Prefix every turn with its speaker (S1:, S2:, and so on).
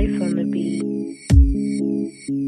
S1: Life on the beat.